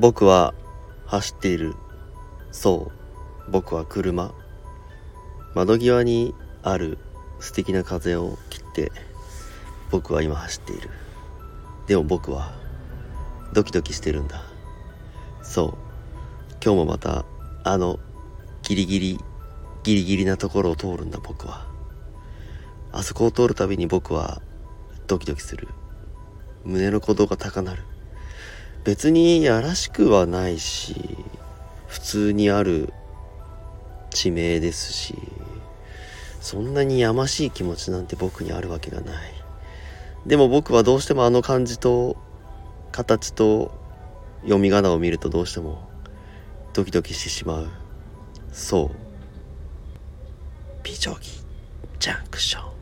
僕は走っている。そう僕は車。窓際にある素敵な風を切って僕は今走っている。でも僕はドキドキしてるんだ。そう。今日もまたあのギリギリギリギリなところを通るんだ僕は。あそこを通るたびに僕はドキドキする。胸の鼓動が高鳴る。別にやらしくはないし普通にある地名ですしそんなにやましい気持ちなんて僕にあるわけがない。でも僕はどうしてもあの感じと形と読み仮名を見るとどうしてもドキドキしてしまう。そう。美女木ジャンクション